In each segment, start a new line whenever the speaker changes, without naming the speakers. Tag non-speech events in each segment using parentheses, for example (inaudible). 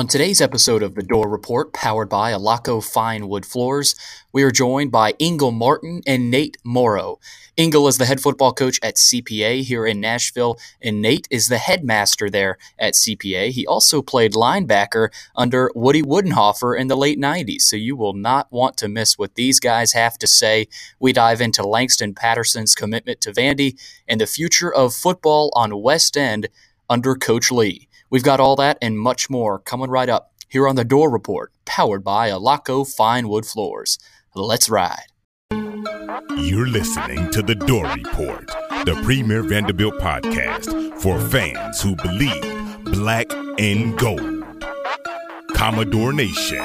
On today's episode of The Dore Report, powered by Alaco Fine Wood Floors, we are joined by Ingle Martin and Nate Morrow. Ingle is the head football coach at CPA here in Nashville, and Nate is the headmaster there at CPA. He also played linebacker under Woody Widenhofer in the late 90s, so you will not want to miss what these guys have to say. We dive into Langston Patterson's commitment to Vandy and the future of football on West End under Coach Lea. We've got all that and much more coming right up here on the Dore Report, powered by Alaco Fine Wood Floors. Let's ride.
You're listening to the Door Report, the premier Vanderbilt podcast for fans who believe black and gold. Commodore Nation.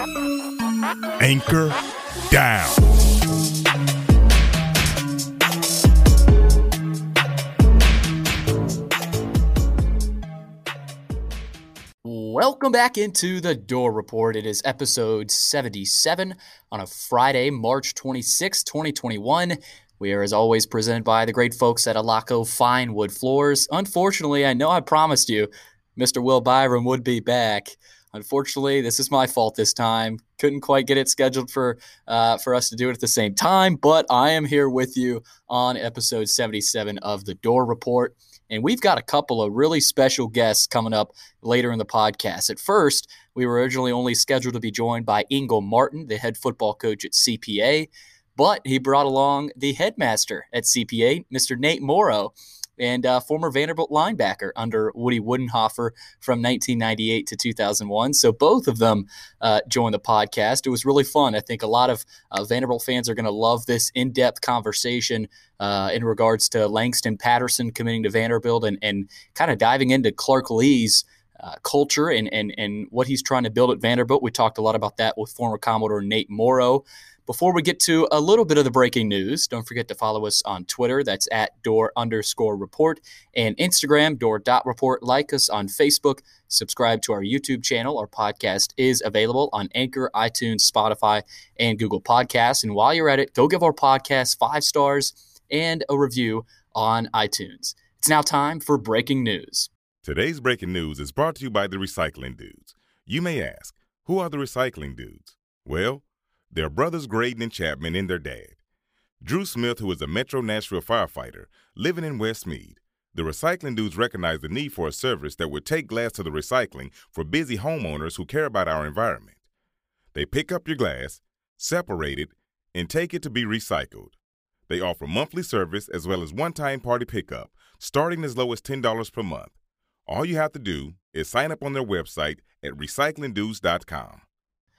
Anchor down.
Welcome back into the Dore Report. It is episode 77 on a Friday, March 26, 2021. We are, as always, presented by the great folks at Alaco Fine Wood Floors. Unfortunately, I know I promised you Mr. Will Byram would be back. Unfortunately, this is my fault this time. Couldn't quite get it scheduled for uh, for us to do it at the same time, but I am here with you on episode 77 of the Dore Report. And we've got a couple of really special guests coming up later in the podcast. At first, we were originally only scheduled to be joined by Ingle Martin, the head football coach at CPA, but he brought along the headmaster at CPA, Mr. Nate Morrow and uh, former Vanderbilt linebacker under Woody Widenhofer from 1998 to 2001. So both of them uh, joined the podcast. It was really fun. I think a lot of uh, Vanderbilt fans are going to love this in depth conversation uh, in regards to Langston Patterson committing to Vanderbilt and, and kind of diving into Clark Lea's. Uh, culture and, and and what he's trying to build at Vanderbilt. We talked a lot about that with former Commodore Nate Morrow. Before we get to a little bit of the breaking news, don't forget to follow us on Twitter. That's at door underscore report and Instagram, door dot report. Like us on Facebook. Subscribe to our YouTube channel. Our podcast is available on Anchor, iTunes, Spotify, and Google Podcasts. And while you're at it, go give our podcast five stars and a review on iTunes. It's now time for breaking news.
Today's breaking news is brought to you by the Recycling Dudes. You may ask, who are the Recycling Dudes? Well, their brothers Graydon and Chapman and their dad. Drew Smith, who is a Metro Nashville firefighter living in Westmeade. The recycling dudes recognize the need for a service that would take glass to the recycling for busy homeowners who care about our environment. They pick up your glass, separate it, and take it to be recycled. They offer monthly service as well as one time party pickup, starting as low as $10 per month. All you have to do is sign up on their website at recyclingdudes.com.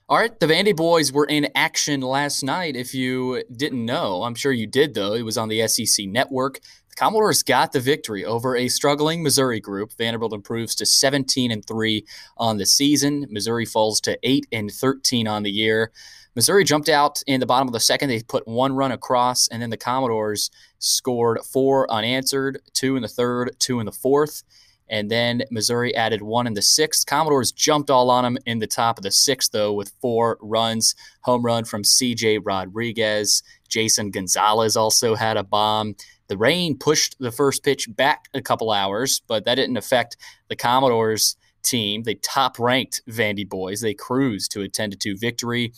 All right, the Vandy boys were in action last night. If you didn't know, I'm sure you did, though. It was on the SEC network. The Commodores got the victory over a struggling Missouri group. Vanderbilt improves to 17 and 3 on the season. Missouri falls to 8 and 13 on the year. Missouri jumped out in the bottom of the second. They put one run across, and then the Commodores scored four unanswered, two in the third, two in the fourth. And then Missouri added one in the sixth. Commodores jumped all on them in the top of the sixth, though, with four runs. Home run from CJ Rodriguez. Jason Gonzalez also had a bomb. The rain pushed the first pitch back a couple hours, but that didn't affect the Commodores team. They top ranked Vandy boys. They cruised to a 10 2 victory.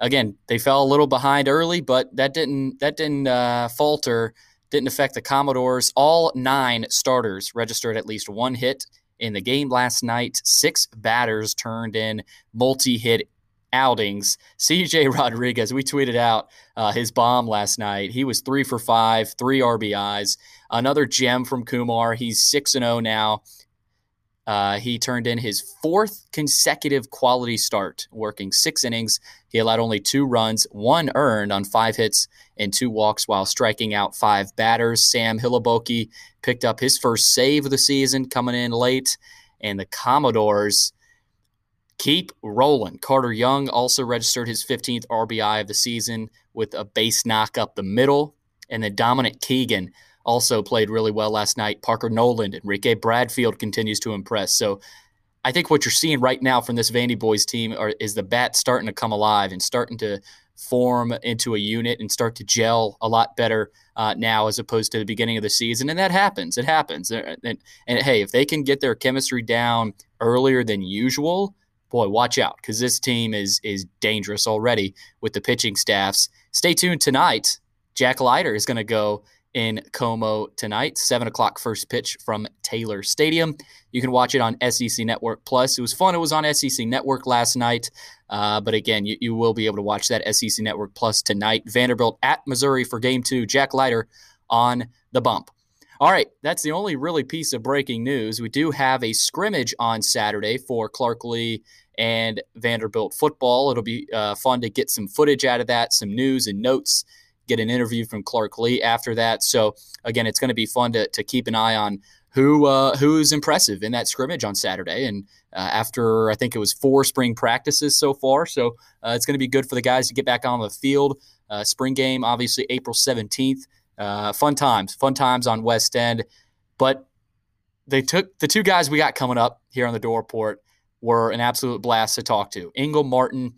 Again, they fell a little behind early, but that didn't that didn't uh, falter didn't affect the Commodores. All nine starters registered at least one hit in the game last night. Six batters turned in multi hit outings. (laughs) CJ Rodriguez, we tweeted out uh, his bomb last night. He was three for five, three RBIs. Another gem from Kumar. He's 6 and 0 now. Uh, he turned in his fourth consecutive quality start, working six innings. He allowed only two runs, one earned on five hits and two walks while striking out five batters. Sam Hliboki picked up his first save of the season coming in late, and the Commodores keep rolling. Carter Young also registered his 15th RBI of the season with a base knock up the middle, and then Dominic Keegan also played really well last night. Parker Noland, and Enrique Bradfield continues to impress. So I think what you're seeing right now from this Vandy boys team are, is the bat starting to come alive and starting to form into a unit and start to gel a lot better uh, now as opposed to the beginning of the season. And that happens. It happens. And, and, and, hey, if they can get their chemistry down earlier than usual, boy, watch out because this team is is dangerous already with the pitching staffs. Stay tuned tonight. Jack Leiter is going to go in Como tonight, seven o'clock first pitch from Taylor Stadium. You can watch it on SEC Network Plus. It was fun. It was on SEC Network last night, uh, but again, you, you will be able to watch that SEC Network Plus tonight. Vanderbilt at Missouri for Game Two. Jack Leiter on the bump. All right, that's the only really piece of breaking news. We do have a scrimmage on Saturday for Clark Lea and Vanderbilt football. It'll be uh, fun to get some footage out of that, some news and notes, get an interview from Clark Lea after that. So, again, it's going to be fun to, to keep an eye on who uh, who's impressive in that scrimmage on Saturday. And uh, after I think it was four spring practices so far, so uh, it's going to be good for the guys to get back on the field. Uh, spring game, obviously April seventeenth. Uh, fun times, fun times on West End. But they took the two guys we got coming up here on the Dore Report were an absolute blast to talk to. Ingle Martin,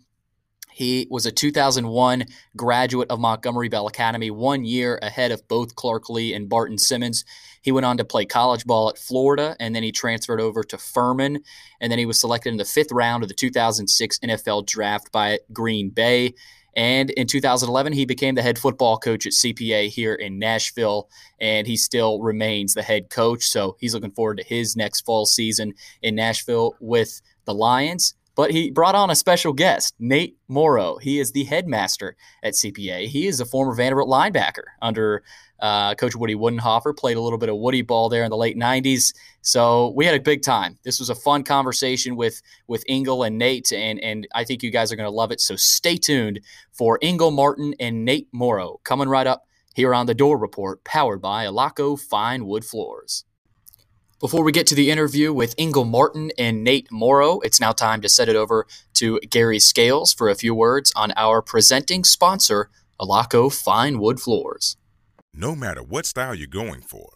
he was a 2001 graduate of Montgomery Bell Academy, one year ahead of both Clark Lea and Barton Simmons. He went on to play college ball at Florida, and then he transferred over to Furman, and then he was selected in the fifth round of the 2006 NFL draft by Green Bay. And in 2011, he became the head football coach at CPA here in Nashville, and he still remains the head coach. So he's looking forward to his next fall season in Nashville with the Lions. But he brought on a special guest, Nate Morrow. He is the headmaster at CPA. He is a former Vanderbilt linebacker under uh, Coach Woody Widenhofer played a little bit of Woody ball there in the late 90s. So we had a big time. This was a fun conversation with with Ingle and Nate, and, and I think you guys are going to love it. So stay tuned for Ingle Martin and Nate Morrow coming right up here on the Dore Report, powered by Alaco Fine Wood Floors. Before we get to the interview with Ingle Martin and Nate Morrow, it's now time to set it over to Gary Scales for a few words on our presenting sponsor, Alaco Fine Wood Floors.
No matter what style you're going for,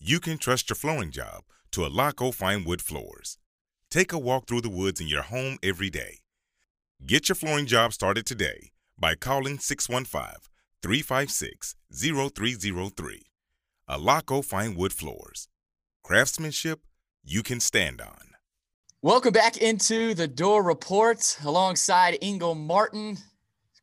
you can trust your flooring job to Alaco Fine Wood Floors. Take a walk through the woods in your home every day. Get your flooring job started today by calling 615 356 0303. Alaco Fine Wood Floors. Craftsmanship you can stand on.
Welcome back into the Dore Report alongside Ingle Martin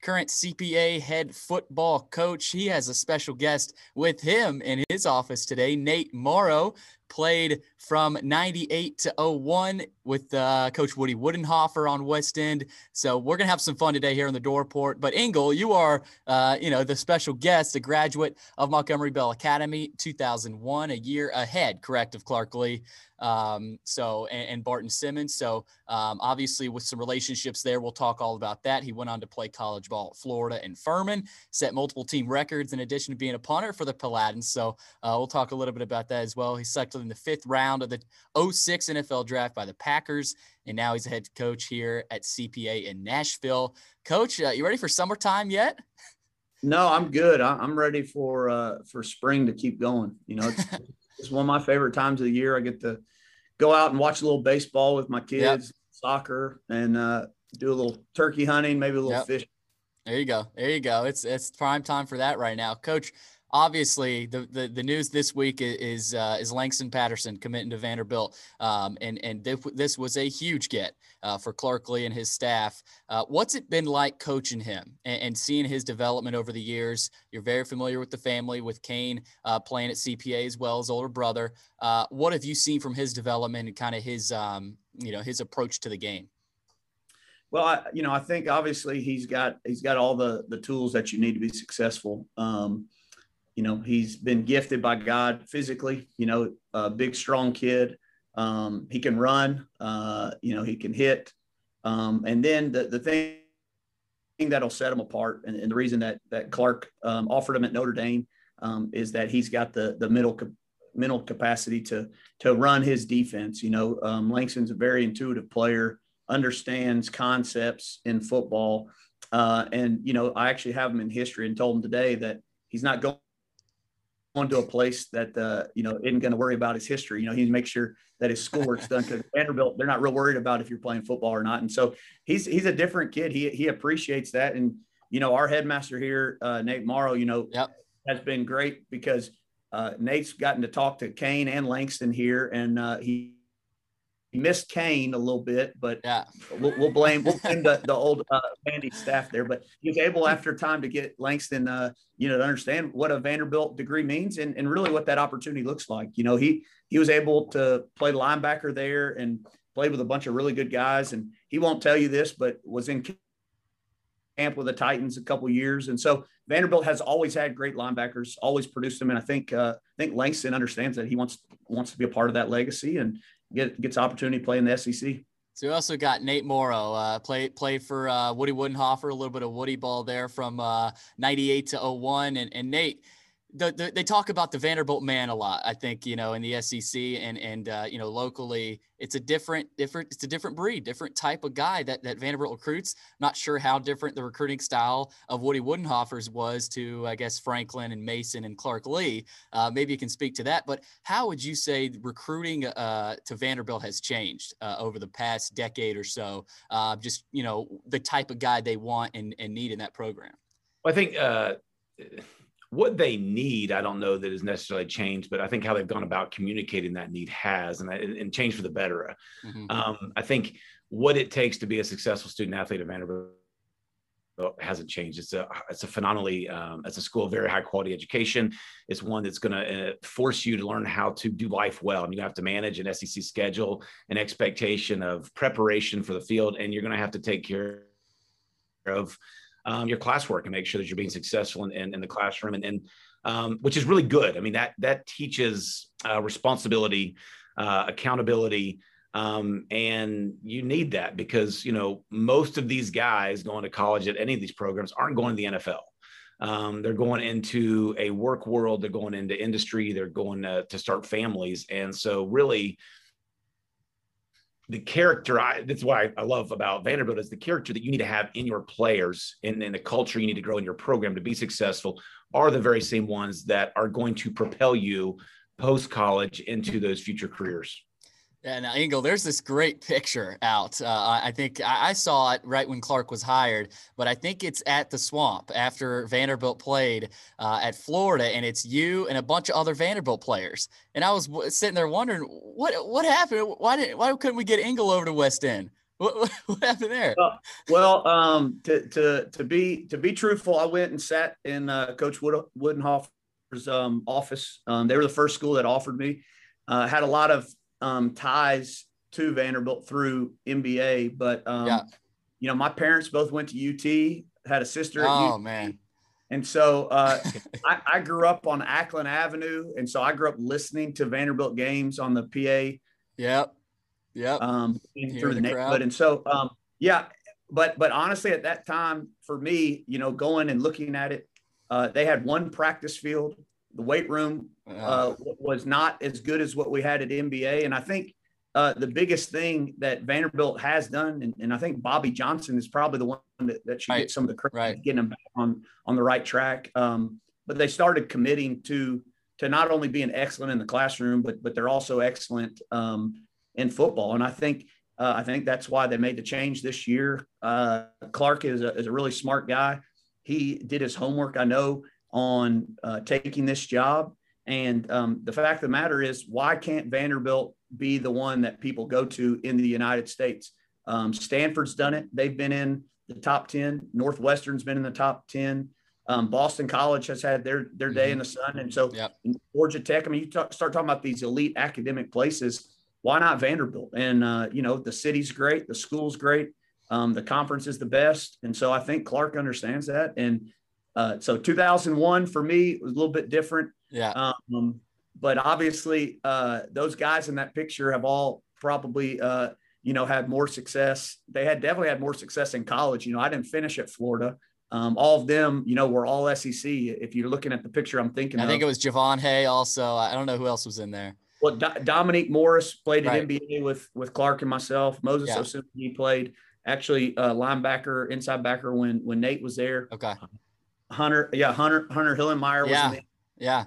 current CPA head football coach. He has a special guest with him in his office today. Nate Morrow played from 98 to 01 with uh, Coach Woody Widenhofer on West End. So we're going to have some fun today here in the Doorport. But Ingle, you are, uh, you know, the special guest, a graduate of Montgomery Bell Academy, 2001, a year ahead, correct, of Clark Lea. Um, so and, and, Barton Simmons. So um, obviously with some relationships there, we'll talk all about that. He went on to play college ball at Florida and Furman, set multiple team records in addition to being a punter for the Paladins. So uh, we'll talk a little bit about that as well. He selected in the fifth round of the 06 NFL draft by the Packers, and now he's a head coach here at CPA in Nashville. Coach, uh, you ready for summertime yet?
No, I'm good. I'm ready for uh, for spring to keep going. You know, it's, (laughs) it's one of my favorite times of the year. I get to go out and watch a little baseball with my kids, yep. soccer, and uh, do a little turkey hunting, maybe a little yep. fish.
There you go. There you go. It's it's prime time for that right now, Coach obviously the, the, the news this week is uh, is Langston Patterson committing to Vanderbilt, um, and and this was a huge get uh, for Clark Lea and his staff. Uh, what's it been like coaching him and, and, seeing his development over the years? You're very familiar with the family, with Kane uh, playing at CPA as well as older brother. Uh, what have you seen from his development and kind of his um, you know his approach to the game?
Well, I, you know, I think obviously he's got he's got all the the tools that you need to be successful. Um, you know, he's been gifted by God physically, you know, a big, strong kid. Um, he can run, uh, you know, he can hit. Um, and then the, the thing that'll set him apart, and, and the reason that, that Clark um, offered him at Notre Dame um, is that he's got the, the middle, mental capacity to, to run his defense. You know, um, Langston's a very intuitive player, understands concepts in football. Uh, and, you know, I actually have him in history and told him today that he's not going going to a place that uh, you know isn't going to worry about his history. You know, he makes sure that his schoolwork's done because Vanderbilt they're not real worried about if you're playing football or not. And so he's he's a different kid. He he appreciates that. And you know, our headmaster here, uh, Nate Morrow, you know, yep. has been great because uh, Nate's gotten to talk to Kane and Langston here, and uh, he missed Kane a little bit, but
yeah,
we'll, we'll blame we'll blame the, the old uh, Vandy staff there. But he was able after time to get Langston, uh, you know, to understand what a Vanderbilt degree means and, and really what that opportunity looks like. You know, he he was able to play linebacker there and played with a bunch of really good guys. And he won't tell you this, but was in camp with the Titans a couple years. And so Vanderbilt has always had great linebackers, always produced them. And I think uh, I think Langston understands that he wants wants to be a part of that legacy and get, gets opportunity to play in the SEC.
So we also got Nate Morrow, uh, played played for uh, Woody Widenhofer, a little bit of Woody ball there from uh, 98 to 01. And, and Nate, the, the, they talk about the Vanderbilt man a lot. I think you know in the SEC and and uh, you know locally, it's a different different it's a different breed, different type of guy that that Vanderbilt recruits. Not sure how different the recruiting style of Woody Widenhofer's was to I guess Franklin and Mason and Clark Lea. Uh, maybe you can speak to that. But how would you say recruiting uh, to Vanderbilt has changed uh, over the past decade or so? Uh, just you know the type of guy they want and, and need in that program.
Well, I think uh, what they need, I don't know that has necessarily changed, but I think how they've gone about communicating that need has, and, and changed for the better. Mm-hmm. Um, I think what it takes to be a successful student athlete at Vanderbilt hasn't changed. It's a it's a phenomenally um, it's a school of very high quality education. It's one that's going to uh, force you to learn how to do life well, and you have to manage an SEC schedule, an expectation of preparation for the field, and you're going to have to take care of um, your classwork and make sure that you're being successful in, in, in the classroom and, and um, which is really good. I mean, that, that teaches uh, responsibility, uh, accountability, um, and you need that because, you know, most of these guys going to college at any of these programs aren't going to the NFL. Um, they're going into a work world. They're going into industry. They're going to, to start families. And so really the character I, that's what I, love about Vanderbilt is the character that you need to have in your players and, and the culture you need to grow in your program to be successful are the very same ones that are going to propel you post college into those future careers.
Yeah, now Ingle, there's this great picture out. Uh, I think I, saw it right when Clark was hired, but I think it's at the Swamp after Vanderbilt played uh, at Florida, and it's you and a bunch of other Vanderbilt players. And I was sitting there wondering what what happened. Why didn't why couldn't we get Ingle over to West End? (laughs) What, what, happened there?
Well, well, um, to to to be to be truthful, I went and sat in uh, Coach Wood, Widenhofer's um, office. Um, they were the first school that offered me. Uh, had a lot of um, ties to Vanderbilt through MBA, but um, yeah. you know, my parents both went to UT, had a sister.
oh
UT,
man.
And so uh, I, I, grew up on Acklen Avenue, and so I grew up listening to Vanderbilt games on the PA.
Yep. Yep.
Um, through the, the neighborhood, and so um, yeah. But but honestly, at that time, for me, you know, going and looking at it, uh, they had one practice field the weight room uh, was not as good as what we had at MBA. And I think uh, the biggest thing that Vanderbilt has done, and, and, I think Bobby Johnson is probably the one that, that should right. get some of the credit, right. getting them back on on the right track. Um, but they started committing to to not only being excellent in the classroom, but but they're also excellent um, in football. And I think uh, I think that's why they made the change this year. Uh, Clark is a, is a really smart guy. He did his homework. I know on uh, taking this job. And um, the fact of the matter is, why can't Vanderbilt be the one that people go to in the United States? Um, Stanford's done it. They've been in the top 10. Northwestern's been in the top 10. Um, Boston College has had their, their day mm-hmm. in the sun. And so yep. Georgia Tech, I mean, you talk, start talking about these elite academic places. Why not Vanderbilt? And, uh, you know, the city's great. The school's great. Um, the conference is the best. And so I think Clark understands that. And uh, so 2001 for me was a little bit different.
Yeah.
Um, but obviously, uh, those guys in that picture have all probably, uh, you know, had more success. They had definitely had more success in college. You know, I didn't finish at Florida. Um, all of them, you know, were all SEC. If you're looking at the picture, I'm thinking.
I
of,
think it was Jovan Haye. Also, I don't know who else was in there.
Well, Do- Dominique Morris played at right. MBA with with Clark and myself. Moses yeah. he played actually uh, linebacker, inside backer when when Nate was there.
Okay.
Hunter, yeah, Hunter Hunter Hillenmeyer was
yeah.
in the
yeah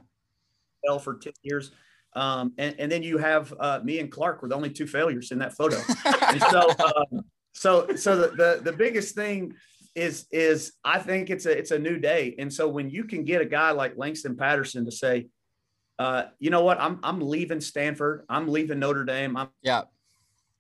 for 10 years. Um, and, and then you have uh, me and Clark were the only two failures in that photo. (laughs) so, um, so, so the, the, the biggest thing is, is I think it's a, it's a new day. And so when you can get a guy like Langston Patterson to say, uh, you know what, I'm, I'm leaving Stanford. I'm leaving Notre Dame. I'm,
yeah.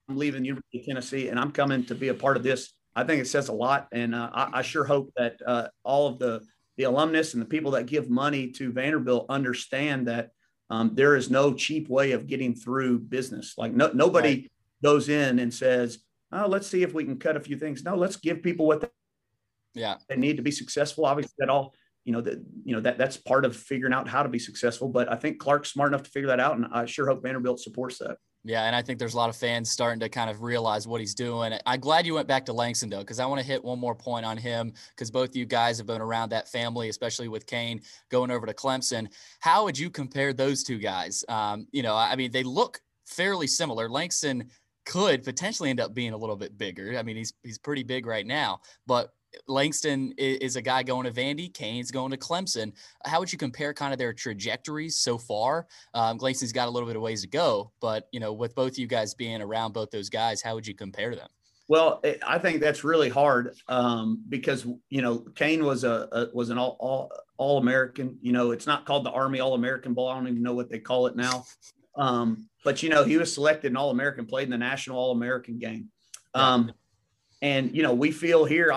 I'm leaving University of Tennessee and I'm coming to be a part of this. I think it says a lot, and uh, I, I, sure hope that uh, all of the the alumnus and the people that give money to Vanderbilt understand that um, there is no cheap way of getting through business. Like no, nobody right. goes in and says, "Oh, let's see if we can cut a few things." No, let's give people what they,
yeah
they need to be successful. Obviously, that all you know that you know that that's part of figuring out how to be successful. But I think Clark's smart enough to figure that out, and I sure hope Vanderbilt supports that.
Yeah, and I think there's a lot of fans starting to kind of realize what he's doing. I'm glad you went back to Langston though, because I want to hit one more point on him because both you guys have been around that family, especially with Kane going over to Clemson. How would you compare those two guys? Um, you know, I mean, they look fairly similar. Langston could potentially end up being a little bit bigger. I mean, he's he's pretty big right now, but Langston is a guy going to Vandy. Kane's going to Clemson. How would you compare kind of their trajectories so far? Um, Langston's got a little bit of ways to go, but you know, with both you guys being around both those guys, how would you compare them?
Well, I think that's really hard um, because you know Kane was a, a was an all, all all American. You know, it's not called the Army All American Bowl. I don't even know what they call it now. Um, but you know, he was selected an All American, played in the National All American game. Um, and you know, we feel here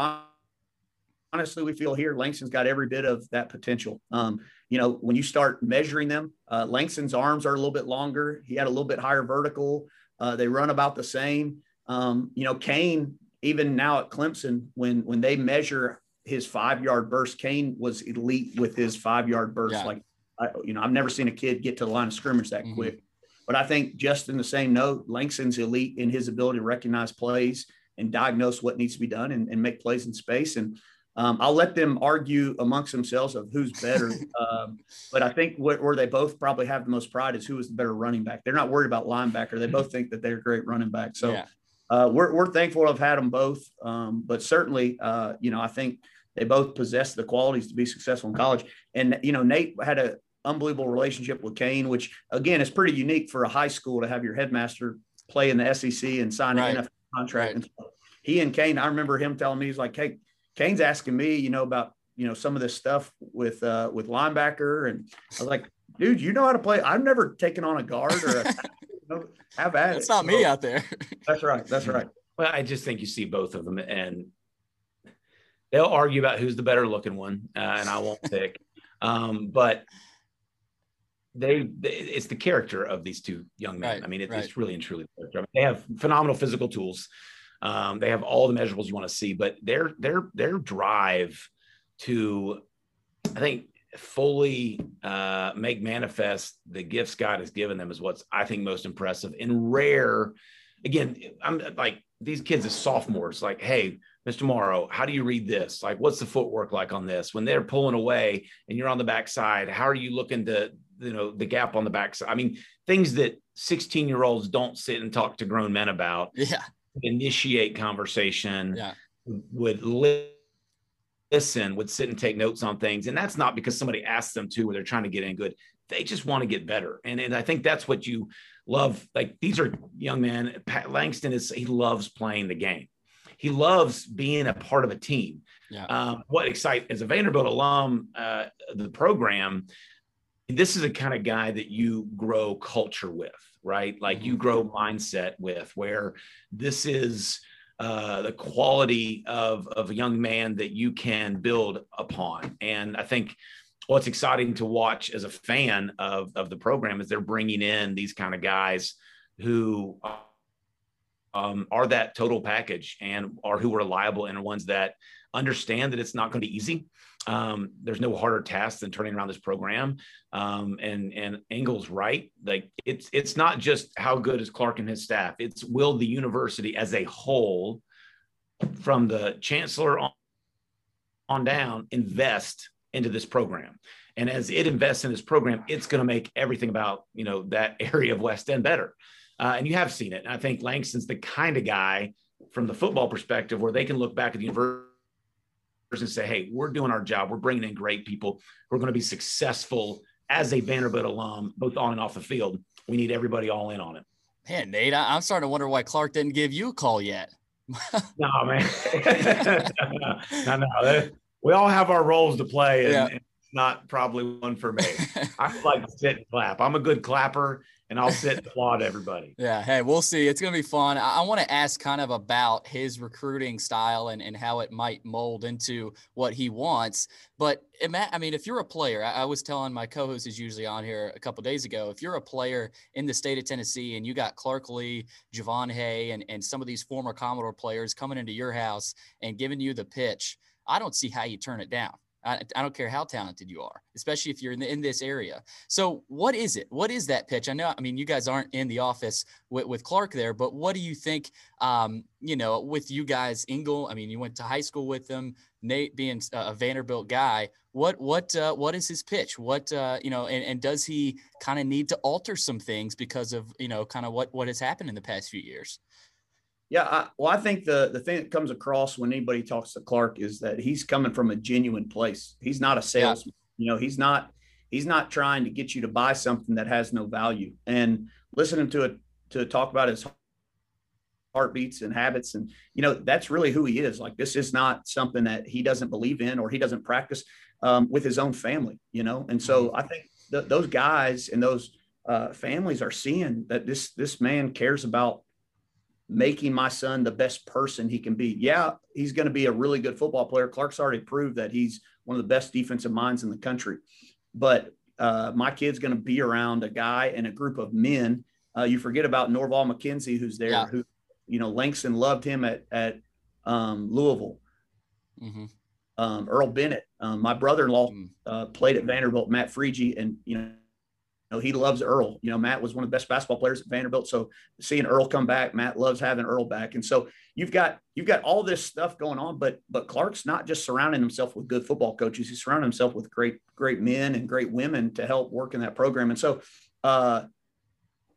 honestly, we feel here Langston's got every bit of that potential. Um, you know, when you start measuring them, uh, Langston's arms are a little bit longer. He had a little bit higher vertical. Uh, they run about the same. Um, you know, Kane, even now at Clemson, when when they measure his five yard burst, Kane was elite with his five yard burst. Yeah. Like, I, you know, I've never seen a kid get to the line of scrimmage that mm-hmm. quick. But I think just in the same note, Langston's elite in his ability to recognize plays and diagnose what needs to be done and, and make plays in space. And um, I'll let them argue amongst themselves of who's better. (laughs) um, but I think what, where they both probably have the most pride is who is the better running back. They're not worried about linebacker. They both think that they're great running back. So yeah. uh, we're, we're thankful to have had them both. Um, but certainly, uh, you know, I think they both possess the qualities to be successful in college. And, you know, Nate had an unbelievable relationship with Kane, which again is pretty unique for a high school to have your headmaster play in the SEC and sign right. an NFL contract. Right. And so he and Kane, I remember him telling me, he's like, Hey, Kane's asking me, you know, about you know some of this stuff with uh with linebacker, and I was like, dude, you know how to play. I've never taken on a guard or a, (laughs) you know, have at
It's not me out there.
that's right. That's right.
Well, I just think you see both of them, and they'll argue about who's the better looking one, uh, and I won't pick. Um, but they, they, it's the character of these two young men. Right, I mean, it, right. it's really and truly. They have phenomenal physical tools. Um, they have all the measurables you want to see, but their their their drive to, I think, fully uh, make manifest the gifts God has given them is what's I think most impressive and rare. Again, I'm like these kids as sophomores, like, hey, Mr. Morrow, how do you read this? Like, what's the footwork like on this? When they're pulling away and you're on the backside, how are you looking to, you know, the gap on the backside? I mean, things that 16 year olds don't sit and talk to grown men about.
Yeah
initiate conversation,
yeah.
would listen, would sit and take notes on things. And that's not because somebody asked them to or they're trying to get in good. They just want to get better. And, and I think that's what you love. Like these are young men. Pat Langston is, he loves playing the game. He loves being a part of a team.
Yeah.
Um, what excites as a Vanderbilt alum, uh, the program, this is the kind of guy that you grow culture with, right? Like mm-hmm. you grow mindset with, where this is uh, the quality of, of a young man that you can build upon. And I think what's exciting to watch as a fan of, of the program is they're bringing in these kind of guys who um, are that total package and are who are reliable and ones that understand that it's not going to be easy um, there's no harder task than turning around this program. Um, and and Ingle's right. Like it's it's not just how good is Clark and his staff. It's will the university as a whole, from the chancellor on, on down, invest into this program. And as it invests in this program, it's going to make everything about you know that (laughs) area of West End better. Uh, and you have seen it. And I think Langston's the kind of guy from the football perspective where they can look back at the university and say, hey, we're doing our job. We're bringing in great people. We're going to be successful as a Vanderbilt alum, both on and off the field. We need everybody all in on it.
Man, Nate, I'm starting to wonder why Clark didn't give you a call yet. (laughs)
no, man. (laughs) no, no. We all have our roles to play, and, yeah. and not probably one for me. (laughs) I like to sit and clap. I'm a good clapper, and I'll sit and applaud everybody. (laughs)
Yeah. Hey, we'll see. It's going to be fun. I, I want to ask kind of about his recruiting style and, and how it might mold into what he wants. But I mean, if you're a player, I, I was telling my co-host is usually on here a couple days ago. If you're a player in the state of Tennessee and you got Clark Lea, Jovan Haye, and, and some of these former Commodore players coming into your house and giving you the pitch, I don't see how you turn it down. I, I, don't care how talented you are, especially if you're in, the, in this area. So, what is it? What is that pitch? I know, I mean, you guys aren't in the office with, with Clark there, but what do you think? Um, you know, with you guys, Ingle. I mean, you went to high school with them. Nate being a Vanderbilt guy, what what uh, what is his pitch? What uh, you know, and, and does he kind of need to alter some things because of you know, kind of what what has happened in the past few years?
Yeah, I, well, I think the the thing that comes across when anybody talks to Clark is that he's coming from a genuine place. He's not a salesman. Yeah. You know, he's not he's not trying to get you to buy something that has no value. And listening to it to talk about his heartbeats and habits and you know that's really who he is like this is not something that he doesn't believe in or he doesn't practice um, with his own family you know and so mm-hmm. i think th- those guys and those uh, families are seeing that this this man cares about making my son the best person he can be. Yeah, he's going to be a really good football player. Clark's already proved that he's one of the best defensive minds in the country. But uh, my kid's going to be around a guy and a group of men. Uh, you forget about Norval McKenzie, who's there, yeah. who, you know, Langston loved him at, at um, Louisville. Mm-hmm. Um, Earl Bennett, um, my brother-in-law, mm. uh, played at Vanderbilt, Matt Freije, and, you know, know, he loves Earl. You know, Matt was one of the best basketball players at Vanderbilt. So seeing Earl come back, Matt loves having Earl back. And so you've got you've got all this stuff going on, but but Clark's not just surrounding himself with good football coaches. He's surrounding himself with great great men and great women to help work in that program. And so uh,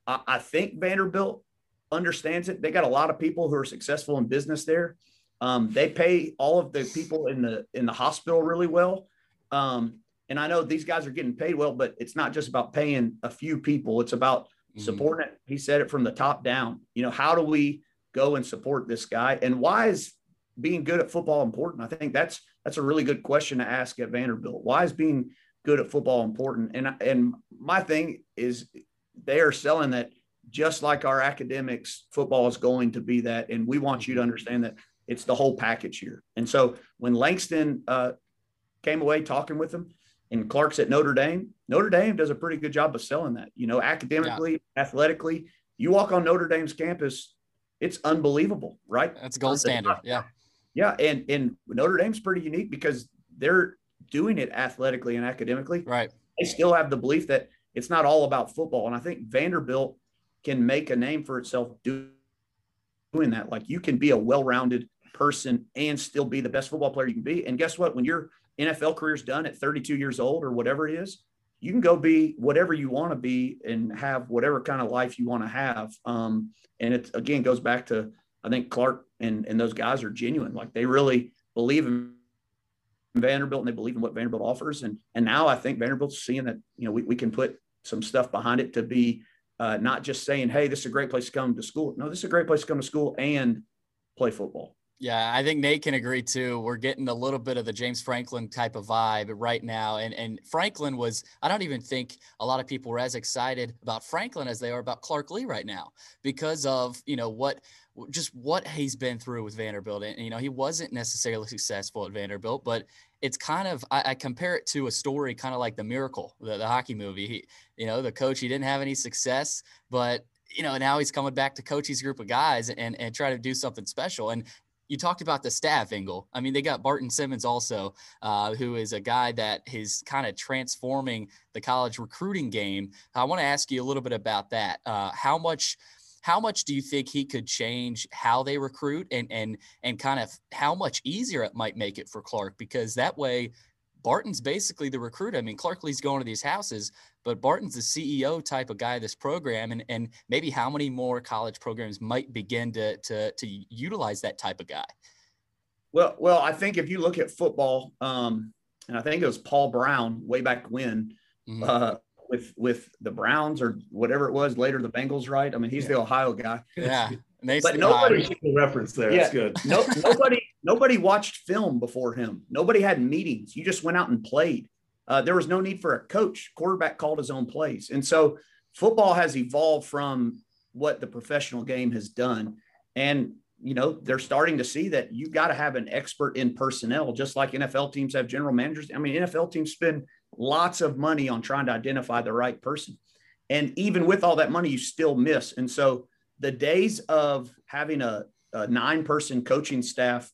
I, I think Vanderbilt understands it. They got a lot of people who are successful in business there. Um, they pay all of the people in the in the hospital really well. Um, and I know these guys are getting paid well, but it's not just about paying a few people. It's about mm-hmm. supporting it. He said it from the top down. You know, how do we go and support this guy? And why is being good at football important? I think that's that's a really good question to ask at Vanderbilt. Why is being good at football important? And and my thing is they are selling that just like our academics, football is going to be that. And we want you to understand that it's the whole package here. And so when Langston uh, came away talking with him, and Clark's at Notre Dame. Notre Dame does a pretty good job of selling that. You know, academically, yeah. athletically, you walk on Notre Dame's campus, it's unbelievable, right?
That's gold standard. Yeah.
Yeah. And and Notre Dame's pretty unique because they're doing it athletically and academically.
Right.
They still have the belief that it's not all about football. And I think Vanderbilt can make a name for itself doing that. Like you can be a well-rounded person and still be the best football player you can be. And guess what? When you're NFL career's done at 32 years old or whatever it is, you can go be whatever you want to be and have whatever kind of life you want to have. Um, and it again goes back to I think Clark and and those guys are genuine. Like they really believe in Vanderbilt and they believe in what Vanderbilt offers. And and now I think Vanderbilt's seeing that you know we, we can put some stuff behind it to be uh, not just saying, hey, this is a great place to come to school. No, this is a great place to come to school and play football.
Yeah, I think Nate can agree too. We're getting a little bit of the James Franklin type of vibe right now. And and Franklin was, I don't even think a lot of people were as excited about Franklin as they are about Clark Lea right now because of, you know, what just what he's been through with Vanderbilt. And, you know, he wasn't necessarily successful at Vanderbilt, but it's kind of, I, I compare it to a story kind of like the miracle, the, the hockey movie. He, you know, the coach, he didn't have any success, but you know, now he's coming back to coach his group of guys and and try to do something special. And you talked about the staff Ingle. I mean, they got Barton Simmons also, uh, who is a guy that is kind of transforming the college recruiting game. I want to ask you a little bit about that. Uh, how much, how much do you think he could change how they recruit, and and and kind of how much easier it might make it for Clark? Because that way, Barton's basically the recruiter. I mean, Clark Lea's going to these houses, but Barton's the CEO type of guy of this program, and and maybe how many more college programs might begin to to to utilize that type of guy.
Well, well, I think if you look at football, um, and I think it was Paul Brown way back when. Mm-hmm. Uh, with with the Browns or whatever it was later the Bengals right I mean he's yeah. the Ohio guy
yeah
but nobody
reference there yeah, that's good
no, nobody nobody watched film before him nobody had meetings you just went out and played uh, there was no need for a coach. Quarterback called his own plays. And so football has evolved from what the professional game has done. And, you know, they're starting to see that you got to have an expert in personnel, just like NFL teams have general managers. I mean, NFL teams spend lots of money on trying to identify the right person. And even with all that money, you still miss. And so the days of having a, a nine person coaching staff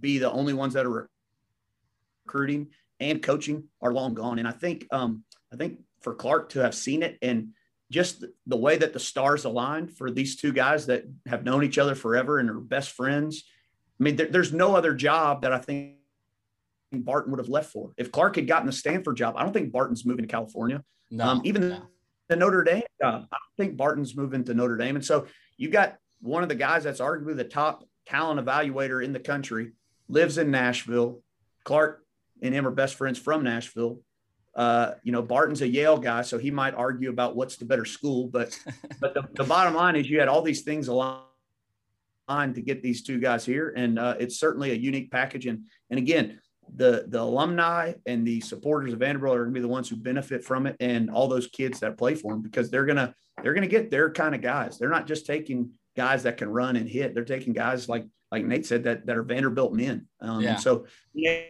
be the only ones that are recruiting and coaching are long gone. And I think, um, I think for Clark to have seen it and just the way that the stars aligned for these two guys that have known each other forever and are best friends. I mean, there, there's no other job that I think Barton would have left for. If Clark had gotten the Stanford job, I don't think Barton's moving to California. No, um, even no. the Notre Dame job, I don't think Barton's moving to Notre Dame. And so you got one of the guys that's arguably the top talent evaluator in the country, lives in Nashville. Clark and him are best friends from Nashville. Uh, you know, Barton's a Yale guy, so he might argue about what's the better school. But (laughs) but the, the bottom line is you had all these things aligned to get these two guys here, and uh, it's certainly a unique package. And and again, the the alumni and the supporters of Vanderbilt are going to be the ones who benefit from it, and all those kids that play for them because they're gonna they're gonna get their kind of guys. They're not just taking guys that can run and hit. They're taking guys like like Nate said that that are Vanderbilt men. Um, yeah. So yeah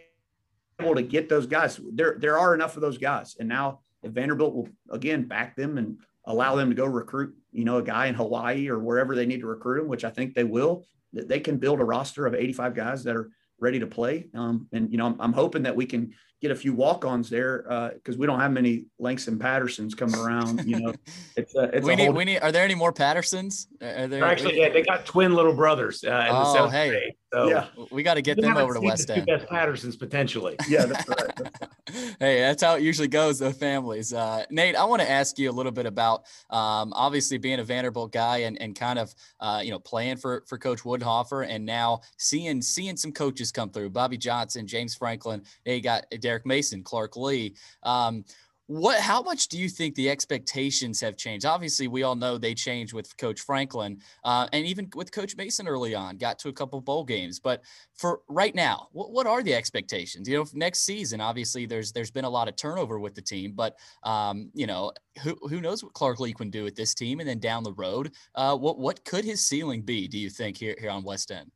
able to get those guys. There, there are enough of those guys. And now if Vanderbilt will again back them and allow them to go recruit, you know, a guy in Hawaii or wherever they need to recruit him, which I think they will, That they can build a roster of 85 guys that are ready to play. Um, and you know, I'm, I'm, hoping that we can get a few walk-ons there because uh, we don't have many Langston Pattersons coming around. You know, (laughs)
it's, uh, it's we need whole... we need. Are there any more Pattersons?
Are there, actually, yeah, they got twin little brothers. Uh,
oh, hey, grade, so yeah, we got to get them over to West End.
Two best Pattersons potentially. (laughs)
Yeah, that's right. (laughs)
hey, that's how it usually goes. The families. Uh, Nate, I want to ask you a little bit about um, obviously being a Vanderbilt guy and and kind of uh, you know playing for for Coach Widenhofer and now seeing seeing some coaches come through. Bobby Johnson, James Franklin. They got Derek Mason, Clark Lea. Um, what how much do you think the expectations have changed? Obviously we all know they changed with coach franklin uh, and even with coach mason early on got to a couple bowl games. But for right now what, what are the expectations? You know next season obviously there's there's been a lot of turnover with the team but um, you know who, who knows what clark lea can do with this team and then down the road uh, what what could his ceiling be do you think here here on west end?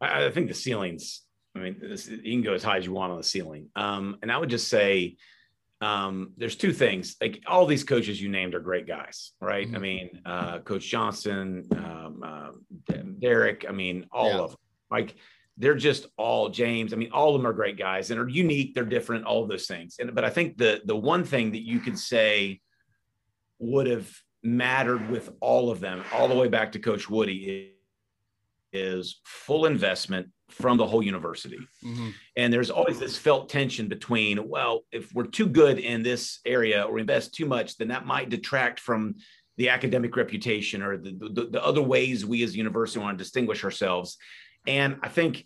I, I think the ceilings I mean, this, you can go as high as you want on the ceiling. Um, and I would just say um, there's two things. Like all these coaches you named are great guys, right? Mm-hmm. I mean, uh, Coach Johnson, um, uh, Derek. I mean, all yeah. of them. Like they're just all James. I mean, all of them are great guys and are unique. They're different. All of those things. And but I think the the one thing that you could say would have mattered with all of them, all the way back to Coach Woody, is full investment from the whole university. Mm-hmm. And there's always this felt tension between, well, if we're too good in this area or invest too much, then that might detract from the academic reputation or the, the, the other ways we as a university want to distinguish ourselves. And I think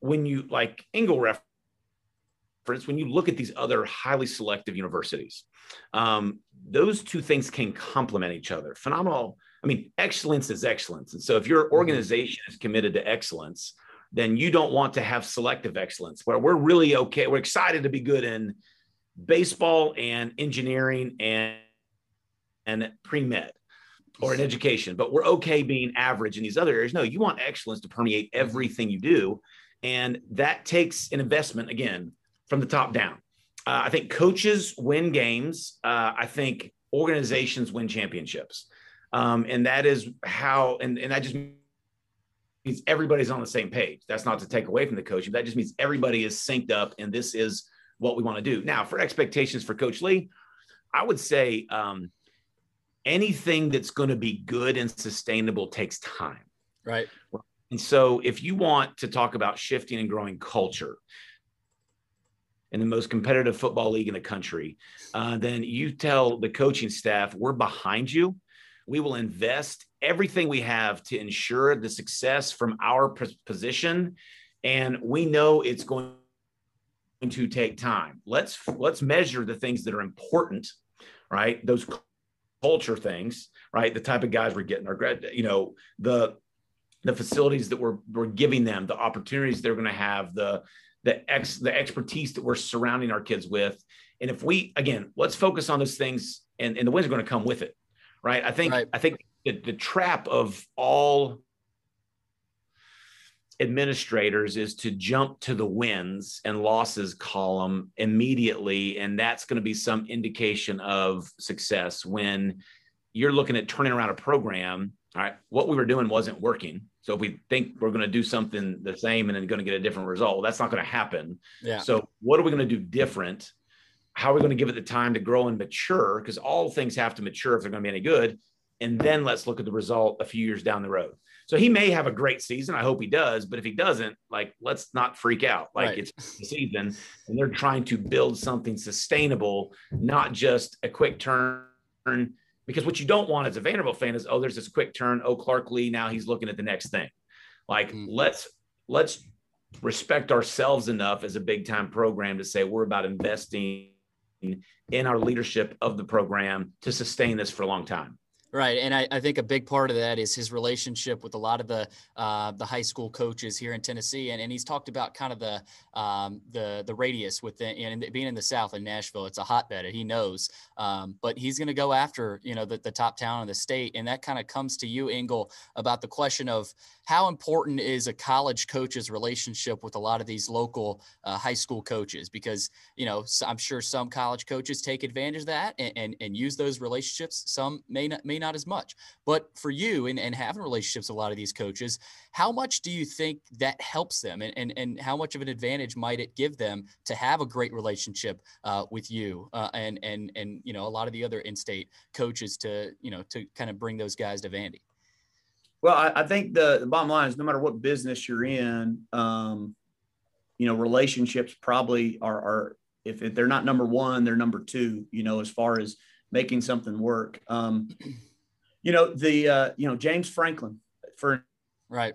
when you like Ingle reference, when you look at these other highly selective universities, um, those two things can complement each other. Phenomenal. I mean, excellence is excellence. And so if your mm-hmm. organization is committed to excellence, then you don't want to have selective excellence where we're really okay. We're excited to be good in baseball and engineering and, and pre-med or in education, but we're okay being average in these other areas. No, you want excellence to permeate everything you do. And that takes an investment again from the top down. Uh, I think coaches win games. Uh, I think organizations win championships. Um, and that is how, and, and that just means everybody's on the same page. That's not to take away from the coaching. That just means everybody is synced up and this is what we want to do. Now, for expectations for Coach Lea, I would say um, anything that's going to be good and sustainable takes time.
Right.
And so if you want to talk about shifting and growing culture, in the most competitive football league in the country, uh, then you tell the coaching staff, we're behind you. We will invest everything we have to ensure the success from our position. And we know it's going to take time. Let's let's measure the things that are important, right? Those culture things, right? The type of guys we're getting, our grad, you know, the the facilities that we're we're giving them, the opportunities they're going to have, the the ex the expertise that we're surrounding our kids with. And if we again, let's focus on those things, and, and the wins are going to come with it right? I think right. I think the, the trap of all administrators is to jump to the wins and losses column immediately. And that's going to be some indication of success when you're looking at turning around a program all right what we were doing wasn't working. So if we think we're going to do something the same and then going to get a different result that's not going to happen. Yeah. So what are we going to do different? How are we going to give it the time to grow and mature? Because all things have to mature if they're going to be any good and then let's look at the result a few years down the road so he may have a great season. I hope he does. But if he doesn't, like, let's not freak out. Like right. it's the season and they're trying to build something sustainable, not just a quick turn. Because what you don't want as a Vanderbilt fan is, oh, there's this quick turn. Oh, Clark Lea, now he's looking at the next thing. Like, mm-hmm. let's let's respect ourselves enough as a big time program to say we're about investing in our leadership of the program to sustain this for a long time.
Right, and I, I, think a big part of that is his relationship with a lot of the uh, the high school coaches here in Tennessee, and, and he's talked about kind of the um, the the radius within and being in the South in Nashville, it's a hotbed. He knows, um, but he's going to go after you know the, the top talent of the state, and that kind of comes to you, Ingle, about the question of how important is a college coach's relationship with a lot of these local uh, high school coaches, because you know I'm sure some college coaches take advantage of that and, and, and use those relationships. Some may not may not not as much. But for you and, and having relationships with a lot of these coaches, how much do you think that helps them? And, and, and how much of an advantage might it give them to have a great relationship uh, with you uh, and, and, and, you know, a lot of the other in-state coaches to, you know, to kind of bring those guys to Vandy?
Well, I, I think the, the bottom line is no matter what business you're in, um, you know, relationships probably are, are if, if, they're not number one, they're number two, you know, as far as making something work. Um, you know the uh, you know James Franklin for
right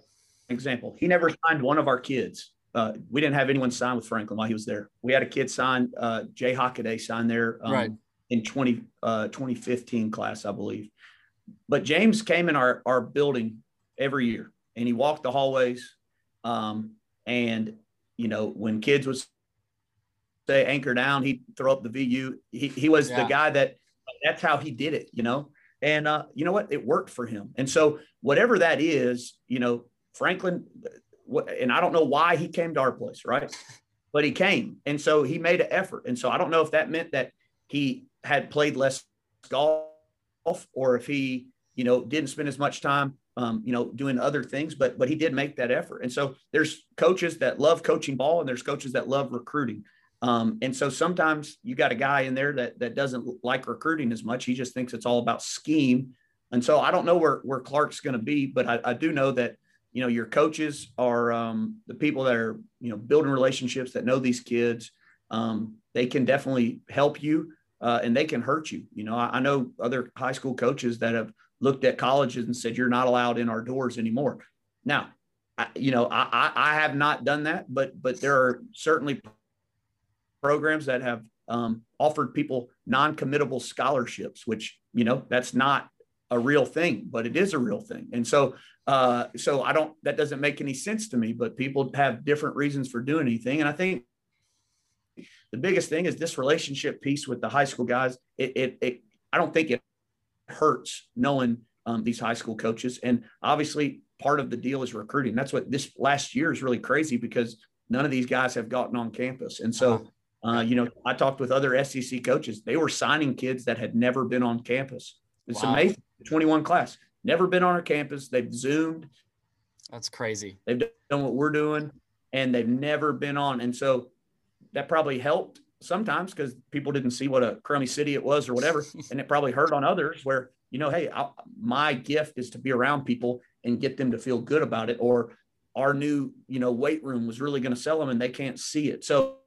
example. He never signed one of our kids. Uh, we didn't have anyone sign with Franklin while he was there. We had a kid sign, uh, Jay Hockaday signed there um, right. in 20, uh, 2015 class, I believe. But James came in our, our building every year and he walked the hallways. Um, and, you know, when kids would say anchor down, he'd throw up the VU. He, he was yeah. the guy that that's how he did it, you know? And uh, you know what? It worked for him. And so whatever that is, you know, Franklin, and I don't know why he came to our place, right? But he came, and so he made an effort. And so I don't know if that meant that he had played less golf, or if he, you know, didn't spend as much time, um, you know, doing other things. But but he did make that effort. And so there's coaches that love coaching ball, and there's coaches that love recruiting. Um, and so sometimes you got a guy in there that that doesn't like recruiting as much. He just thinks it's all about scheme. And so I don't know where where Clark's going to be, but I, I, do know that you know your coaches are um, the people that are you know building relationships that know these kids. Um, they can definitely help you uh, and they can hurt you. You know, I, I know other high school coaches that have looked at colleges and said you're not allowed in our doors anymore. Now, I, you know, I, I have not done that, but but there are certainly programs that have um, offered people non-committable scholarships, which you know that's not a real thing, but it is a real thing. And so, uh, so I don't. That doesn't make any sense to me. But people have different reasons for doing anything, and I think the biggest thing is this relationship piece with the high school guys. It, it, it I don't think it hurts knowing um, these high school coaches, and obviously part of the deal is recruiting. That's what this last year is really crazy because none of these guys have gotten on campus, and so. Uh, you know, I talked with other SEC coaches. They were signing kids that had never been on campus. It's wow. amazing. 21 class, never been on our campus. They've Zoomed.
That's crazy.
They've done what we're doing and they've never been on. And so that probably helped sometimes because people didn't see what a crummy city it was or whatever. (laughs) and it probably hurt on others where, you know, hey, I, my gift is to be around people and get them to feel good about it. Or our new, you know, weight room was really going to sell them and they can't see it. So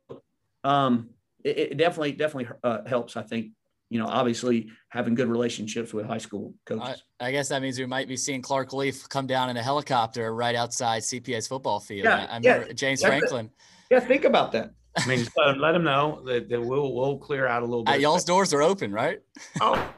um, it, it definitely definitely uh, helps. I think you know, obviously having good relationships with high school coaches.
I, I, guess that means we might be seeing Clark Lea come down in a helicopter right outside CPA's football field.
Yeah,
I, I remember yeah, James Franklin.
Yeah, think about that.
I mean, just let, let him know that, that, we'll we'll clear out a little bit.
Uh, y'all's doors are open, right?
Oh,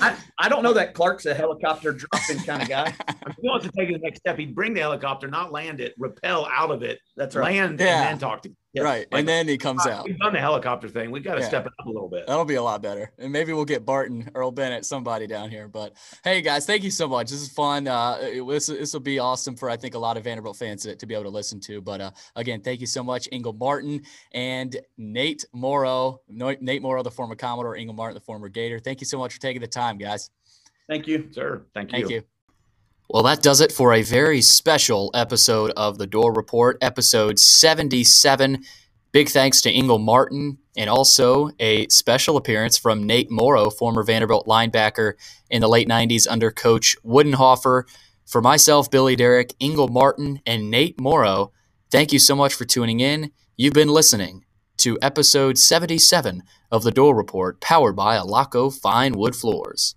I, I don't know that Clark's a helicopter dropping kind of guy. (laughs)
if he wants to take the next step, he'd bring the helicopter, not land it, rappel out of it.
That's right.
Land yeah. and then talk to.
Yes. Right. Like, and then he comes out.
We've done the helicopter thing. We've got to yeah. step it up a little bit.
That'll be a lot better. And maybe we'll get Barton, Earl Bennett, somebody down here. But hey, guys, thank you so much. This is fun. Uh, this, this will be awesome for, I think, a lot of Vanderbilt fans to, to be able to listen to. But uh, again, thank you so much, Ingle Martin and Nate Morrow. Nate Morrow, the former Commodore, Ingle Martin, the former Gator. Thank you so much for taking the time, guys.
Thank you,
sir.
Thank you. Thank you. Well, that does it for a very special episode of the Dore Report, episode 77. Big thanks to Ingle Martin and also a special appearance from Nate Morrow, former Vanderbilt linebacker in the late 90s under coach Widenhofer. For myself, Billy Derrick, Ingle Martin, and Nate Morrow, thank you so much for tuning in. You've been listening to episode 77 of the Dore Report, powered by Alaco Fine Wood Floors.